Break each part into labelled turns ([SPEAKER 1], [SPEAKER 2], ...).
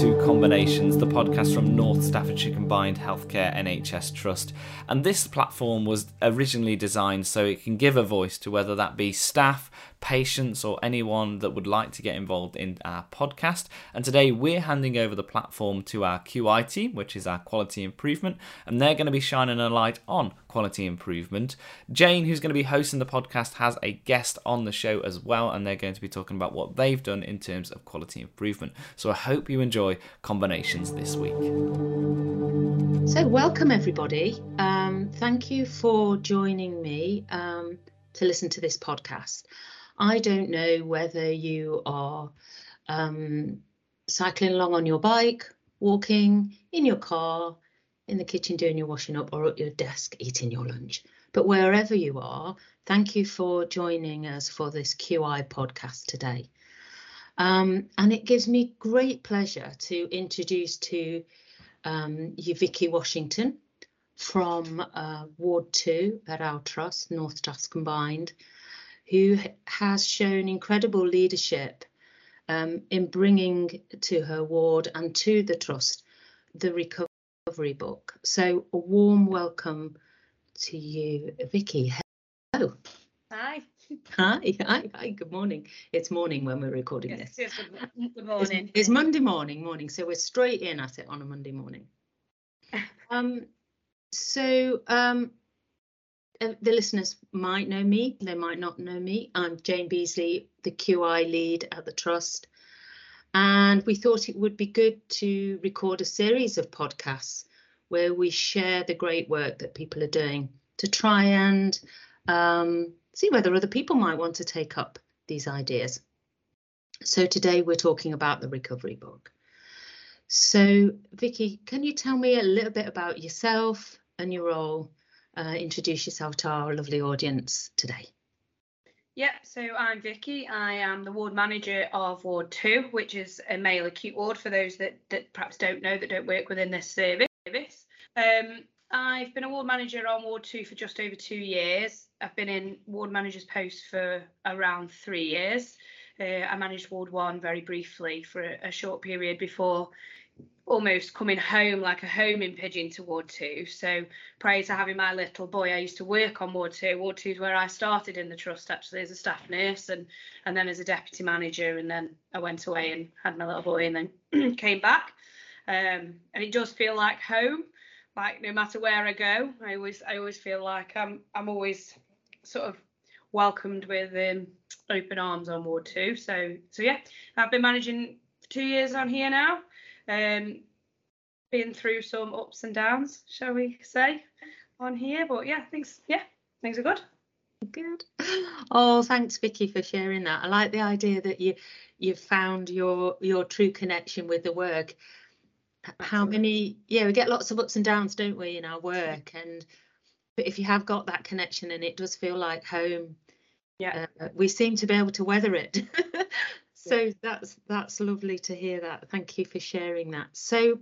[SPEAKER 1] to Combinations, the podcast from North Staffordshire Combined Healthcare NHS Trust. And this platform was originally designed so it can give a voice to whether that be staff, patients, or anyone that would like to get involved in our podcast. And today we're handing over the platform to our QI team, which is our quality improvement, and they're going to be shining a light on quality improvement. Jane, who's going to be hosting the podcast, has a guest on the show as well, and they're going to be talking about what they've done in terms of quality improvement. So I hope you enjoy combinations this week.
[SPEAKER 2] So, welcome everybody. Um, thank you for joining me um, to listen to this podcast. I don't know whether you are um, cycling along on your bike, walking, in your car, in the kitchen doing your washing up, or at your desk eating your lunch. But wherever you are, thank you for joining us for this QI podcast today. Um, and it gives me great pleasure to introduce to um, you Vicky Washington from uh, Ward 2 at our trust, North Trust Combined who has shown incredible leadership um, in bringing to her ward and to the trust the recovery book. So a warm welcome to you, Vicky. Hello.
[SPEAKER 3] Hi.
[SPEAKER 2] Hi, hi, hi, good morning. It's morning when we're recording
[SPEAKER 3] Yes,
[SPEAKER 2] this.
[SPEAKER 3] yes, good, good morning.
[SPEAKER 2] It's, it's Monday morning, morning. So we're straight in at it on a Monday morning. Um, so um, uh, the listeners might know me, they might not know me. I'm Jane Beasley, the QI lead at the Trust. And we thought it would be good to record a series of podcasts where we share the great work that people are doing to try and um, see whether other people might want to take up these ideas. So today we're talking about the recovery book. So, Vicky, can you tell me a little bit about yourself and your role uh, introduce yourself to our lovely audience today.
[SPEAKER 3] Yeah, so I'm Vicky. I am the ward manager of Ward 2, which is a male acute ward for those that, that perhaps don't know that don't work within this service. Um, I've been a ward manager on Ward 2 for just over two years. I've been in ward manager's post for around three years. Uh, I managed Ward 1 very briefly for a, a short period before almost coming home like a homing pigeon to Ward 2. So prior to having my little boy, I used to work on Ward 2. Ward 2 is where I started in the trust actually as a staff nurse and and then as a deputy manager and then I went away and had my little boy and then came back. Um, and it does feel like home. Like no matter where I go, I always I always feel like I'm I'm always sort of welcomed with um, open arms on Ward 2. So so yeah, I've been managing for two years on here now. Um, been through some ups and downs, shall we say, on here. But yeah, things yeah, things are good.
[SPEAKER 2] Good. Oh, thanks, Vicky, for sharing that. I like the idea that you you've found your your true connection with the work. How many? Yeah, we get lots of ups and downs, don't we, in our work? And but if you have got that connection and it does feel like home,
[SPEAKER 3] Yeah.
[SPEAKER 2] uh, we seem to be able to weather it. so that's that's lovely to hear that. Thank you for sharing that. So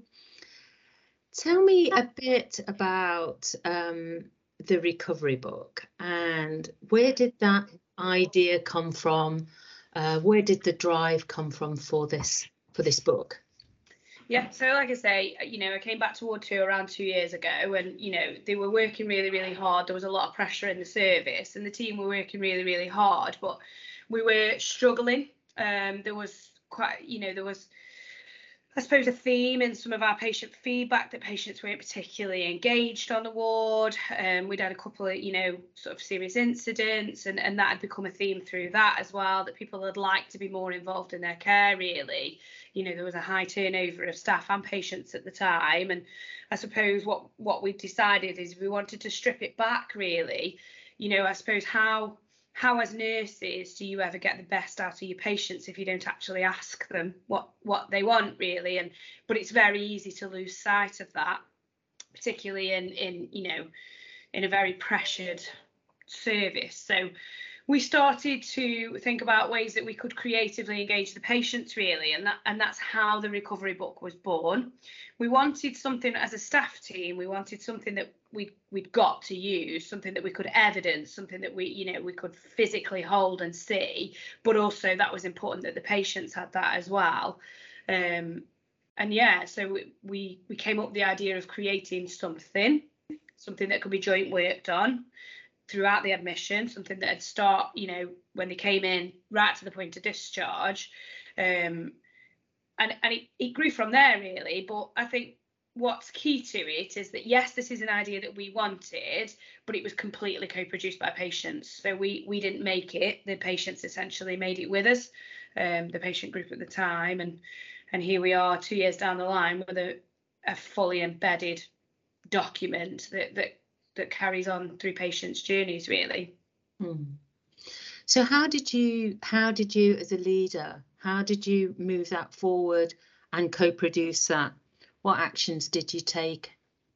[SPEAKER 2] tell me a bit about um, the recovery book and where did that idea come from? Uh, where did the drive come from for this for this book?
[SPEAKER 3] Yeah, so like I say, you know, I came back to Ward 2 around two years ago and, you know, they were working really, really hard. There was a lot of pressure in the service and the team were working really, really hard, but we were struggling. Um, there was quite, you know, there was, I suppose, a theme in some of our patient feedback that patients weren't particularly engaged on the ward. Um, we'd had a couple of, you know, sort of serious incidents and, and that had become a theme through that as well, that people had liked to be more involved in their care, really you know there was a high turnover of staff and patients at the time and i suppose what what we decided is we wanted to strip it back really you know i suppose how how as nurses do you ever get the best out of your patients if you don't actually ask them what what they want really? And but it's very easy to lose sight of that particularly in in you know in a very pressured service. So we started to think about ways that we could creatively engage the patients really and that and that's how the recovery book was born. We wanted something as a staff team we wanted something that we we'd got to use something that we could evidence something that we you know we could physically hold and see but also that was important that the patients had that as well um, and yeah, so we we came up with the idea of creating something, something that could be joint worked on throughout the admission, something that had start, you know, when they came in right to the point of discharge. Um, and and it, it grew from there really. But I think what's key to it is that yes, this is an idea that we wanted, but it was completely co-produced by patients. So we we didn't make it. The patients essentially made it with us, um, the patient group at the time, and and here we are two years down the line with a, a fully embedded document that that that carries on through patients' journeys really.
[SPEAKER 2] Hmm. So how did you how did you as a leader how did you move that forward and co-produce that? What actions did you take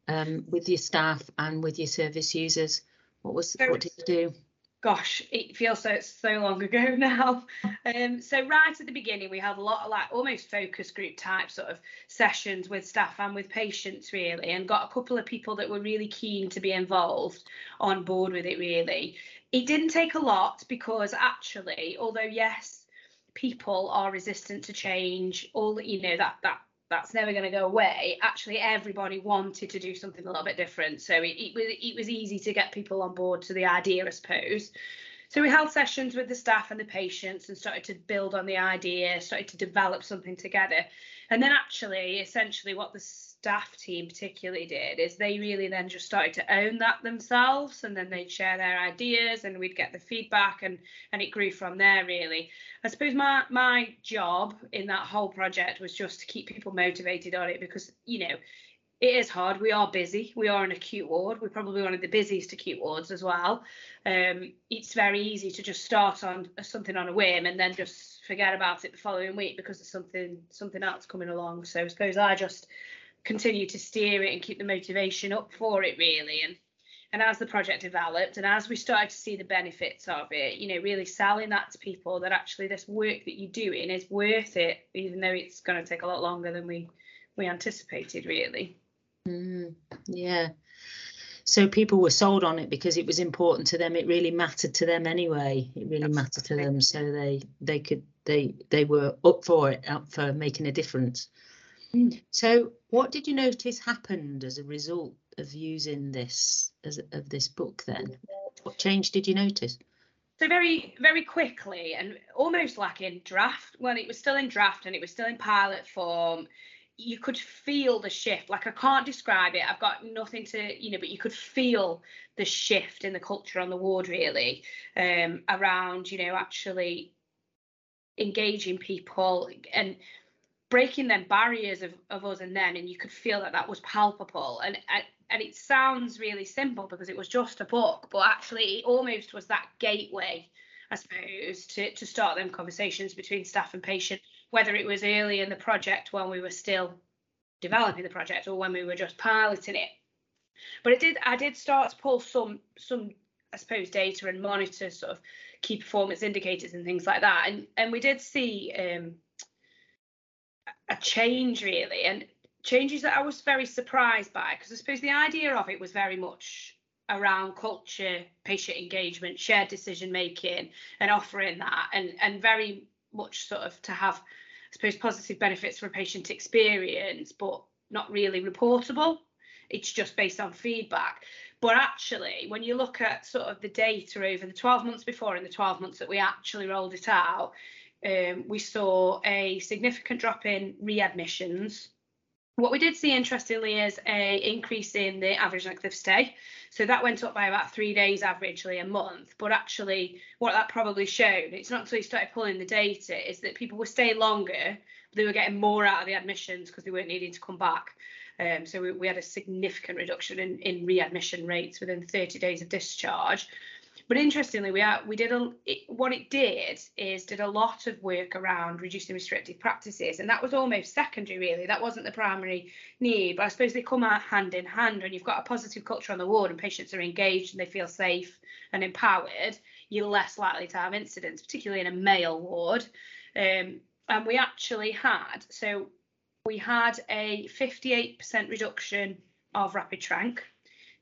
[SPEAKER 2] um, with your staff and with your service users? What was so what did you do?
[SPEAKER 3] Gosh, it feels so so long ago now. Um, so right at the beginning, we had a lot of like almost focus group type sort of sessions with staff and with patients really, and got a couple of people that were really keen to be involved on board with it really. It didn't take a lot because actually, although yes, people are resistant to change all you know that that that's never going to go away. Actually everybody wanted to do something a little bit different. So it, it was it was easy to get people on board to the idea i suppose. So we held sessions with the staff and the patients and started to build on the idea started to develop something together. And then actually essentially what the staff team particularly did is they really then just started to own that themselves and then they'd share their ideas and we'd get the feedback and and it grew from there really i suppose my my job in that whole project was just to keep people motivated on it because you know it is hard. We are busy. We are an acute ward. We're probably one of the busiest acute wards as well. Um, it's very easy to just start on something on a whim and then just forget about it the following week because there's something something else coming along. So I suppose I just continue to steer it and keep the motivation up for it really. And and as the project developed and as we started to see the benefits of it you know really selling that to people that actually this work that you're doing is worth it even though it's going to take a lot longer than we we anticipated really.
[SPEAKER 2] Mm, yeah. So people were sold on it because it was important to them. It really mattered to them anyway. It really Absolutely. mattered to them. So they they could they they were up for it up for making a difference So, what did you notice happened as a result of using this as of this book? Then, what change did you notice?
[SPEAKER 3] So very, very quickly, and almost like in draft, when it was still in draft and it was still in pilot form, you could feel the shift. Like I can't describe it. I've got nothing to, you know, but you could feel the shift in the culture on the ward really um, around, you know, actually engaging people and breaking them barriers of, of us and them and you could feel that that was palpable. And, and it sounds really simple because it was just a book but actually it almost was that gateway i suppose to, to start them conversations between staff and patient whether it was early in the project when we were still developing the project or when we were just piloting it. But it did i did start to pull some some i suppose data and monitor sort of key performance indicators and things like that. And and we did see um a change really and changes that I was very surprised by because I suppose the idea of it was very much around culture, patient engagement, shared decision making, and offering that, and and very much sort of to have, I suppose, positive benefits for a patient experience, but not really reportable. It's just based on feedback. But actually, when you look at sort of the data over the 12 months before and the 12 months that we actually rolled it out, um, we saw a significant drop in readmissions. What we did see, interestingly, is a increase in the average length of stay. So that went up by about three days averagely a month. But actually, what that probably showed, it's not until you started pulling the data, is that people were staying longer, they were getting more out of the admissions because they weren't needing to come back. Um, so we, we, had a significant reduction in, in readmission rates within 30 days of discharge. But interestingly, we are, we did a it, what it did is did a lot of work around reducing restrictive practices, and that was almost secondary really. That wasn't the primary need, but I suppose they come out hand in hand. When you've got a positive culture on the ward and patients are engaged and they feel safe and empowered, you're less likely to have incidents, particularly in a male ward. Um, and we actually had so we had a 58% reduction of rapid tranq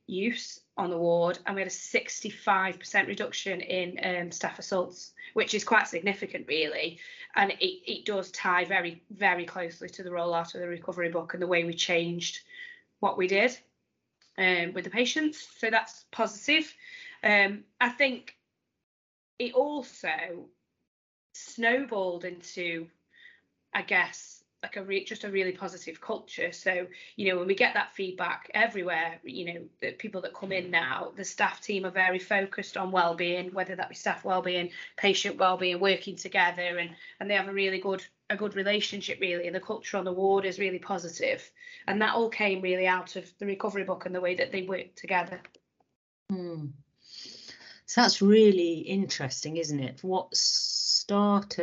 [SPEAKER 3] use on the ward, and we had a 65% reduction in um, staff assaults, which is quite significant, really. And it, it does tie very, very closely to the rollout of the recovery book and the way we changed what we did um, with the patients. So that's positive. Um, I think it also snowballed into, I guess, like a re- just a really positive culture. So you know when we get that feedback everywhere, you know the people that come in now, the staff team are very focused on well-being, whether that be staff well-being, patient well-being, working together, and and they have a really good a good relationship really, and the culture on the ward is really positive, and that all came really out of the recovery book and the way that they work together.
[SPEAKER 2] Hmm. So that's really interesting, isn't it? What started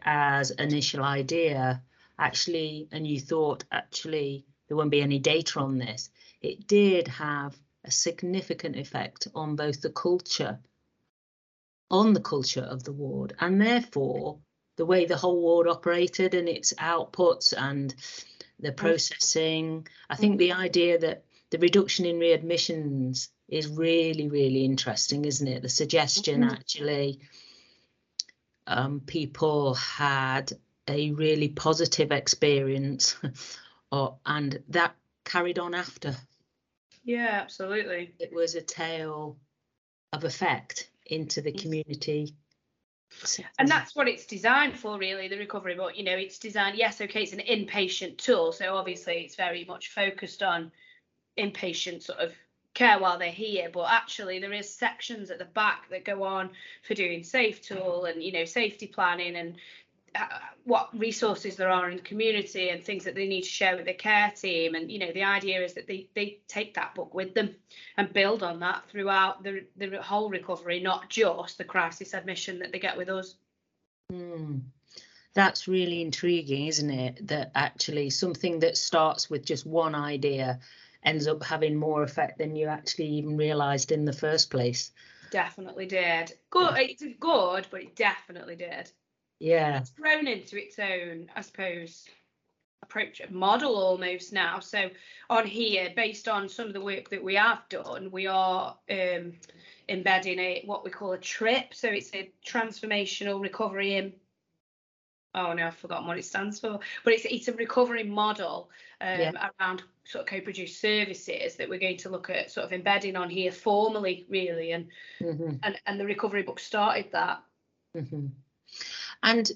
[SPEAKER 2] as an initial idea actually and you thought actually there won't be any data on this. It did have a significant effect on both the culture on the culture of the ward and therefore the way the whole ward operated and its outputs and the mm. processing. I think the idea that the reduction in readmissions is really really interesting isn't it the suggestion mm-hmm. actually um, people had a really positive experience or, and that carried on after.
[SPEAKER 3] Yeah, absolutely.
[SPEAKER 2] It was a tale of effect into the community.
[SPEAKER 3] And that's what it's designed for, really, the recovery. But, you know, it's designed, yes, okay, it's an inpatient tool. So obviously it's very much focused on inpatient sort of care while they're here but actually there is sections at the back that go on for doing safe tool and you know safety planning and uh, what resources there are in the community and things that they need to share with the care team. And you know the idea is that they they take that book with them and build on that throughout the the whole recovery not just the crisis admission that they get with us.
[SPEAKER 2] Hmm, that's really intriguing isn't it? That actually something that starts with just one idea ends up having more effect than you actually even realised in the first place.
[SPEAKER 3] Definitely did. Good. It's good, but it definitely did.
[SPEAKER 2] Yeah.
[SPEAKER 3] It's grown into its own, I suppose, approach model almost now. So on here, based on some of the work that we have done, we are um, embedding a what we call a TRIP. So it's a transformational recovery in oh no, I've forgotten what it stands for, but it's it's a recovery model um, yeah. around sort of co-produced services that we're going to look at sort of embedding on here formally really and mm-hmm. and and the recovery book started that
[SPEAKER 2] mm-hmm. and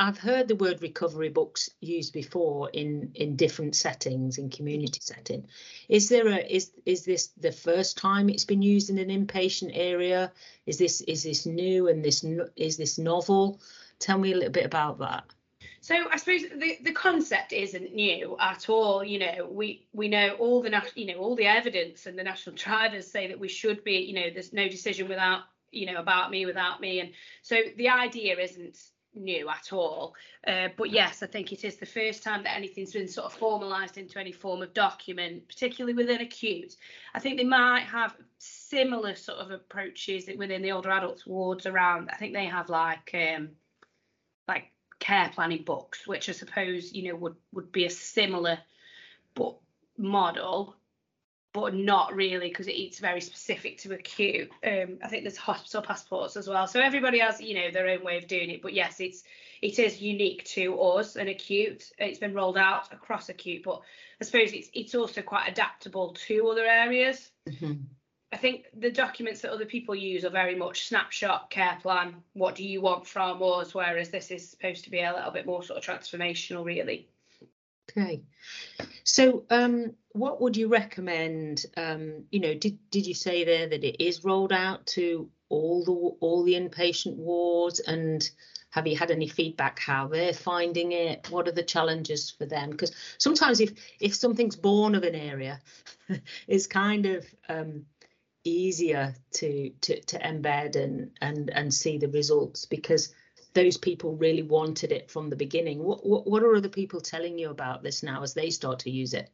[SPEAKER 2] I've heard the word recovery books used before in in different settings in community setting. Is there a is is this the first time it's been used in an inpatient area? Is this is this new and this is this novel? Tell me a little bit about that.
[SPEAKER 3] So I suppose the, the concept isn't new at all. You know, we we know all the you know all the evidence and the national drivers say that we should be. You know, there's no decision without you know about me without me, and so the idea isn't new at all. Uh, but yes, I think it is the first time that anything's been sort of formalised into any form of document, particularly within acute. I think they might have similar sort of approaches within the older adults wards around. I think they have like um, like care planning books, which I suppose you know would would be a similar but model, but not really because it's very specific to acute. Um, I think there's hospital passports as well, so everybody has you know their own way of doing it. But yes, it's it is unique to us and acute. It's been rolled out across acute, but I suppose it's it's also quite adaptable to other areas. Mm-hmm. I think the documents that other people use are very much snapshot, care plan, what do you want from us, whereas this is supposed to be a little bit more sort of transformational, really.
[SPEAKER 2] Okay. So um, what would you recommend? Um, you know, did did you say there that it is rolled out to all the all the inpatient wards and have you had any feedback how they're finding it what are the challenges for them because sometimes if if something's born of an area it's kind of um, easier to to to embed and and and see the results because those people really wanted it from the beginning. What what, what are other people telling you about this now as they start to use it?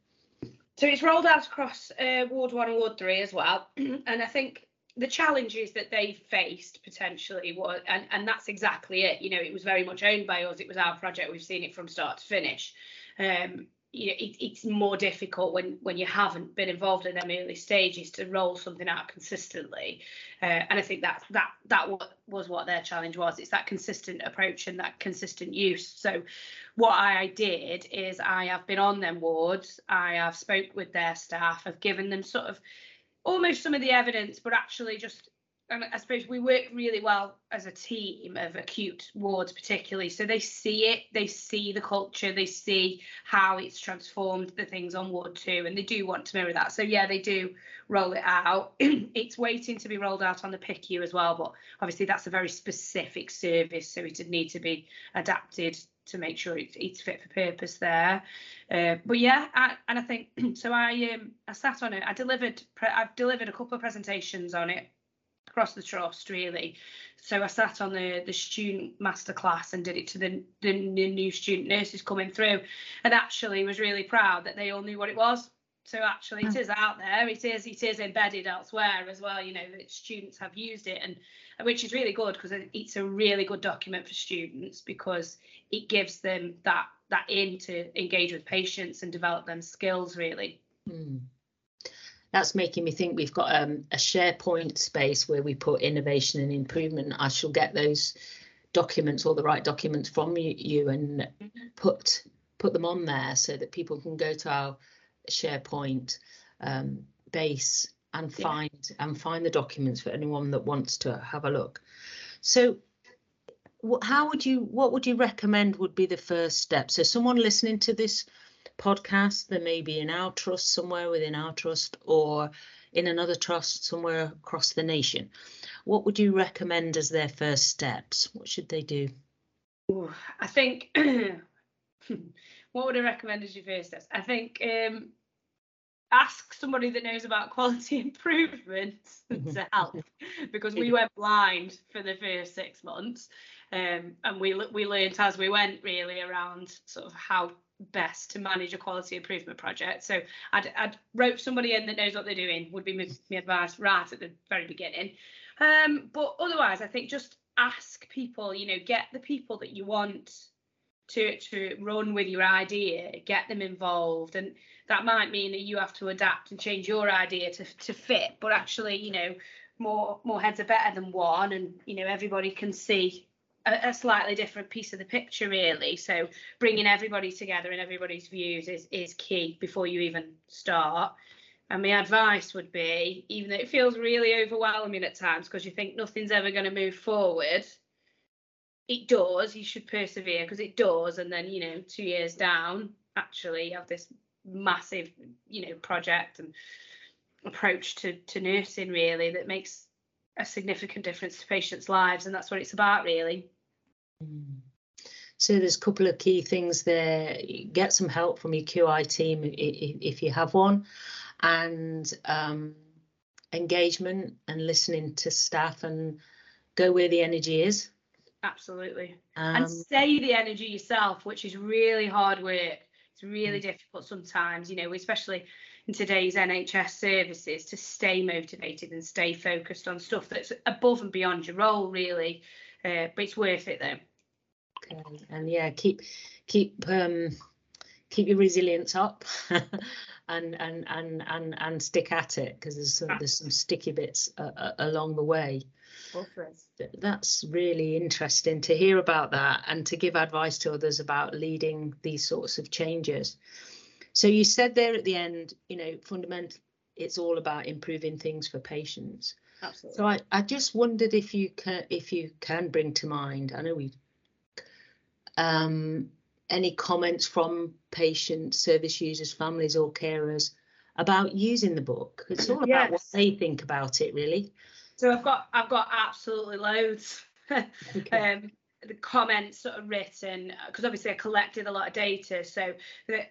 [SPEAKER 3] So it's rolled out across uh, Ward One and Ward Three as well, and I think the challenges that they faced potentially were, and and that's exactly it. You know, it was very much owned by us. It was our project. We've seen it from start to finish. Um, you know, it, it's more difficult when when you haven't been involved in them early stages to roll something out consistently. Uh, and I think that that that was what their challenge was. It's that consistent approach and that consistent use. So, what I did is I have been on them wards. I have spoke with their staff. I've given them sort of almost some of the evidence, but actually just and I suppose we work really well as a team of acute wards, particularly. So they see it, they see the culture, they see how it's transformed the things on Ward 2, and they do want to mirror that. So, yeah, they do roll it out. it's waiting to be rolled out on the PICU as well, but obviously that's a very specific service, so it would need to be adapted to make sure it's, it's fit for purpose there. Uh, but yeah, I, and I think so. I um I sat on it. I delivered. I've delivered a couple of presentations on it across the trust really. So I sat on the the student masterclass and did it to the, the new student nurses coming through, and actually was really proud that they all knew what it was. So actually, it hmm. out there. It is it is embedded elsewhere as well. You know that students have used it, and which is really good because it's a really good document for students because it gives them that that in to engage with patients and develop them skills really. Mm
[SPEAKER 2] that's making me think we've got um, a SharePoint space where we put innovation and improvement. I shall get those documents, all the right documents from you, you and put put them on there so that people can go to our SharePoint um, base and find yeah. and find the documents for anyone that wants to have a look. So how would you what would you recommend would be the first step so someone listening to this podcast. There may be in our trust somewhere within our trust or in another trust somewhere across the nation. What would you recommend as their first steps? What should they do?
[SPEAKER 3] Ooh, I think what would I recommend as your first steps? I think um, ask somebody that knows about quality improvement to help because we went blind for the first six months um, and we we learned as we went really around sort of how best to manage a quality improvement project. So I'd, I'd rope somebody in that knows what they're doing would be my, advice right at the very beginning. Um, but otherwise, I think just ask people, you know, get the people that you want to to run with your idea, get them involved, and that might mean that you have to adapt and change your idea to to fit. But actually, you know, more more heads are better than one, and you know everybody can see a, a, slightly different piece of the picture really. So bringing everybody together and everybody's views is is key before you even start. And my advice would be even though it feels really overwhelming at times because you think nothing's ever going to move forward it does. You should persevere because it does. And then you know two years down actually you have this massive you know project and approach to to nursing really that makes a significant difference to patients' lives, and that's what it's about, really.
[SPEAKER 2] So there's a couple of key things there. Get some help from your QI team if you have one, and um, engagement and listening to staff and go where the energy is.
[SPEAKER 3] Absolutely. Um, and say the energy yourself, which is really hard work. It's really mm. difficult sometimes, you know, especially in today's NHS services to stay motivated and stay focused on stuff that's above and beyond your role, really. Uh, but it's worth it though.
[SPEAKER 2] Okay. And yeah, keep keep um keep your resilience up and and and and and stick at it because there's some, there's some sticky bits uh, uh, along the way. That's really interesting to hear about that and to give advice to others about leading these sorts of changes. So you said there at the end, you know, fundamentally, it's all about improving things for patients.
[SPEAKER 3] Absolutely.
[SPEAKER 2] So I, I just wondered if you can if you can bring to mind. I know we. Um, any comments from patients, service users, families, or carers about using the book? It's all about yes. what they think about it, really.
[SPEAKER 3] So I've got I've got absolutely loads. okay. um, the comments sort of written because obviously I collected a lot of data. So the,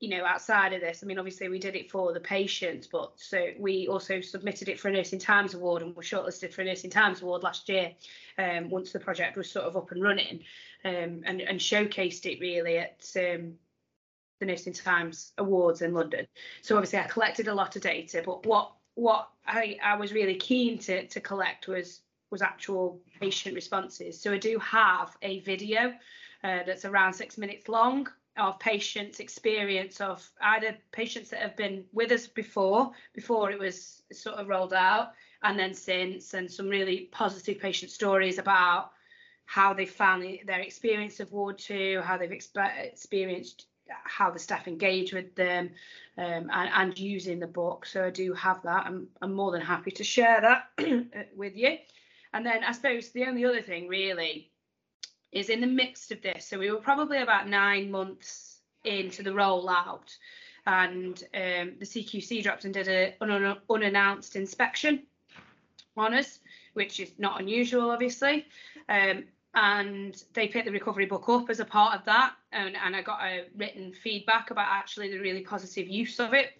[SPEAKER 3] you know, outside of this, I mean, obviously we did it for the patients, but so we also submitted it for a Nursing Times Award and were shortlisted for a Nursing Times Award last year um, once the project was sort of up and running um, and, and showcased it really at um, the Nursing Times Awards in London. So obviously I collected a lot of data, but what what I, I was really keen to, to collect was was actual patient responses. So I do have a video uh, that's around six minutes long of patients' experience of either patients that have been with us before, before it was sort of rolled out, and then since, and some really positive patient stories about how they found their experience of Ward 2, how they've exp- experienced how the staff engage with them um, and, and, using the book. So I do have that. I'm, I'm more than happy to share that with you. And then I suppose the only other thing really is in the midst of this. So we were probably about nine months into the rollout, and um, the CQC dropped and did an un- unannounced inspection on us, which is not unusual, obviously. Um, and they picked the recovery book up as a part of that, and, and I got a written feedback about actually the really positive use of it.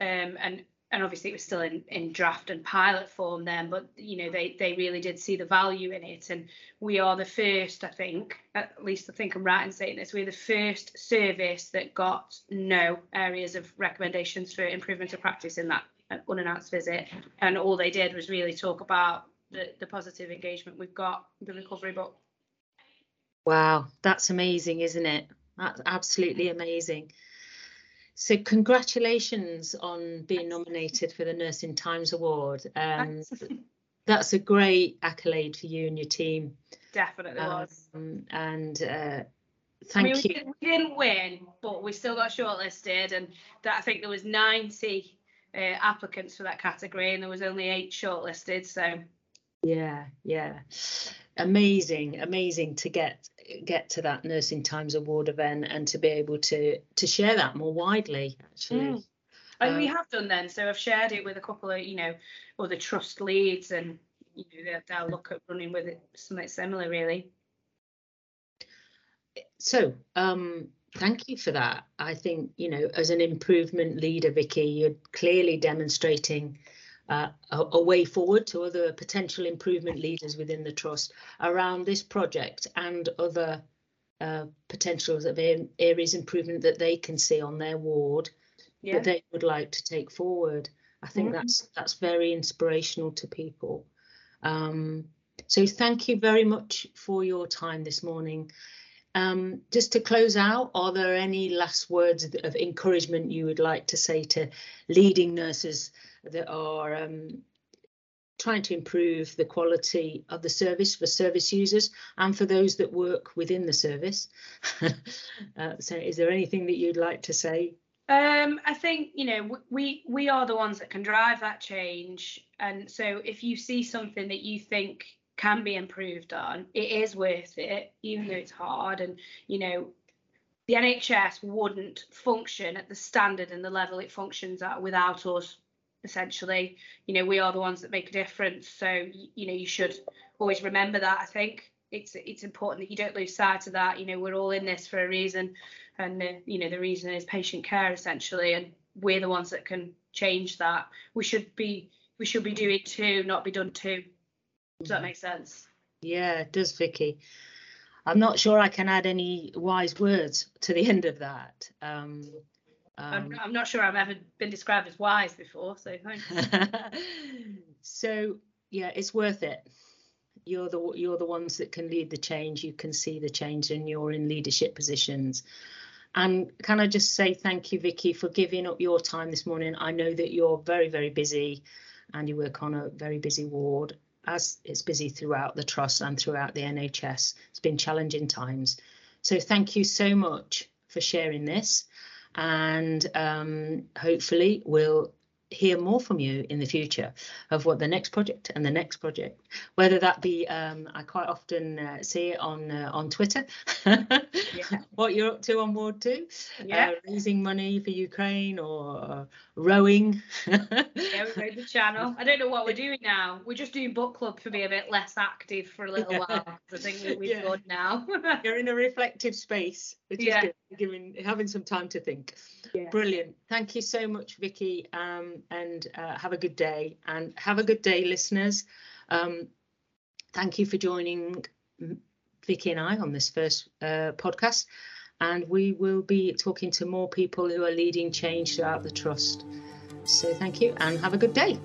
[SPEAKER 3] Um, and and obviously it was still in, in draft and pilot form then, but you know they they really did see the value in it, and we are the first, I think, at least I think I'm right in saying this, we're the first service that got no areas of recommendations for improvement of practice in that uh, unannounced visit, and all they did was really talk about the the positive engagement we've got the recovery book.
[SPEAKER 2] Wow, that's amazing, isn't it? That's absolutely amazing. So congratulations on being nominated for the Nursing Times Award. Um, that's a great accolade for you and your team.
[SPEAKER 3] Definitely um, was.
[SPEAKER 2] And uh, thank
[SPEAKER 3] I mean,
[SPEAKER 2] you.
[SPEAKER 3] We didn't, win, but we still got shortlisted, and that I think there was 90 uh, applicants for that category, and there was only eight shortlisted. So.
[SPEAKER 2] Yeah, yeah, amazing, amazing to get get to that Nursing Times Award event and to be able to to share that more widely. Actually, mm.
[SPEAKER 3] and um, we have done then. So I've shared it with a couple of you know other trust leads, and you know they'll look at running with it something similar, really.
[SPEAKER 2] So, um, thank you for that. I think you know, as an improvement leader, Vicky, you're clearly demonstrating uh, a, a, way forward to other potential improvement leaders within the trust around this project and other uh, potentials of areas improvement that they can see on their ward yeah. that they would like to take forward. I think mm-hmm. that's that's very inspirational to people. Um, so thank you very much for your time this morning. Um, just to close out, are there any last words of encouragement you would like to say to leading nurses that are um, trying to improve the quality of the service for service users and for those that work within the service. uh, so, is there anything that you'd like to say?
[SPEAKER 3] Um, I think you know we we are the ones that can drive that change, and so if you see something that you think can be improved on, it is worth it, even though it's hard. And you know, the NHS wouldn't function at the standard and the level it functions at without us essentially you know we are the ones that make a difference. So you know you should always remember that i think. It's it's important that you don't lose sight of that. You know we're all in this for a reason and uh, you know the reason is patient care essentially and we're the ones that can change that. We should be we should be doing to not be done to does that mm-hmm. make sense?
[SPEAKER 2] Yeah it does vicky. I'm not sure i can add any wise words to the end of that. Um
[SPEAKER 3] um, I'm, I'm, not sure I've ever been described as wise before, so
[SPEAKER 2] so yeah, it's worth it. You're the you're the ones that can lead the change. You can see the change, and you're in leadership positions. And can I just say thank you, Vicky, for giving up your time this morning. I know that you're very very busy, and you work on a very busy ward. As it's busy throughout the trust and throughout the NHS, it's been challenging times. So thank you so much for sharing this and um, hopefully we'll hear more from you in the future of what the next project and the next project whether that be um, i quite often uh, see it on uh, on twitter yeah. what you're up to on Ward 2 yeah. Uh, raising money for ukraine or rowing
[SPEAKER 3] yeah we made the channel i don't know what we're doing now we're just doing book club to be a bit less active for a little yeah. while i think that we've yeah. now
[SPEAKER 2] you're in a reflective space which yeah. is good giving having some time to think brilliant thank you so much vicky um, and uh, have a good day. And have a good day listeners. Um, thank you for joining vicky and i on this first uh, podcast. And we will be talking to more people who are leading change throughout the trust. So thank you and have a good day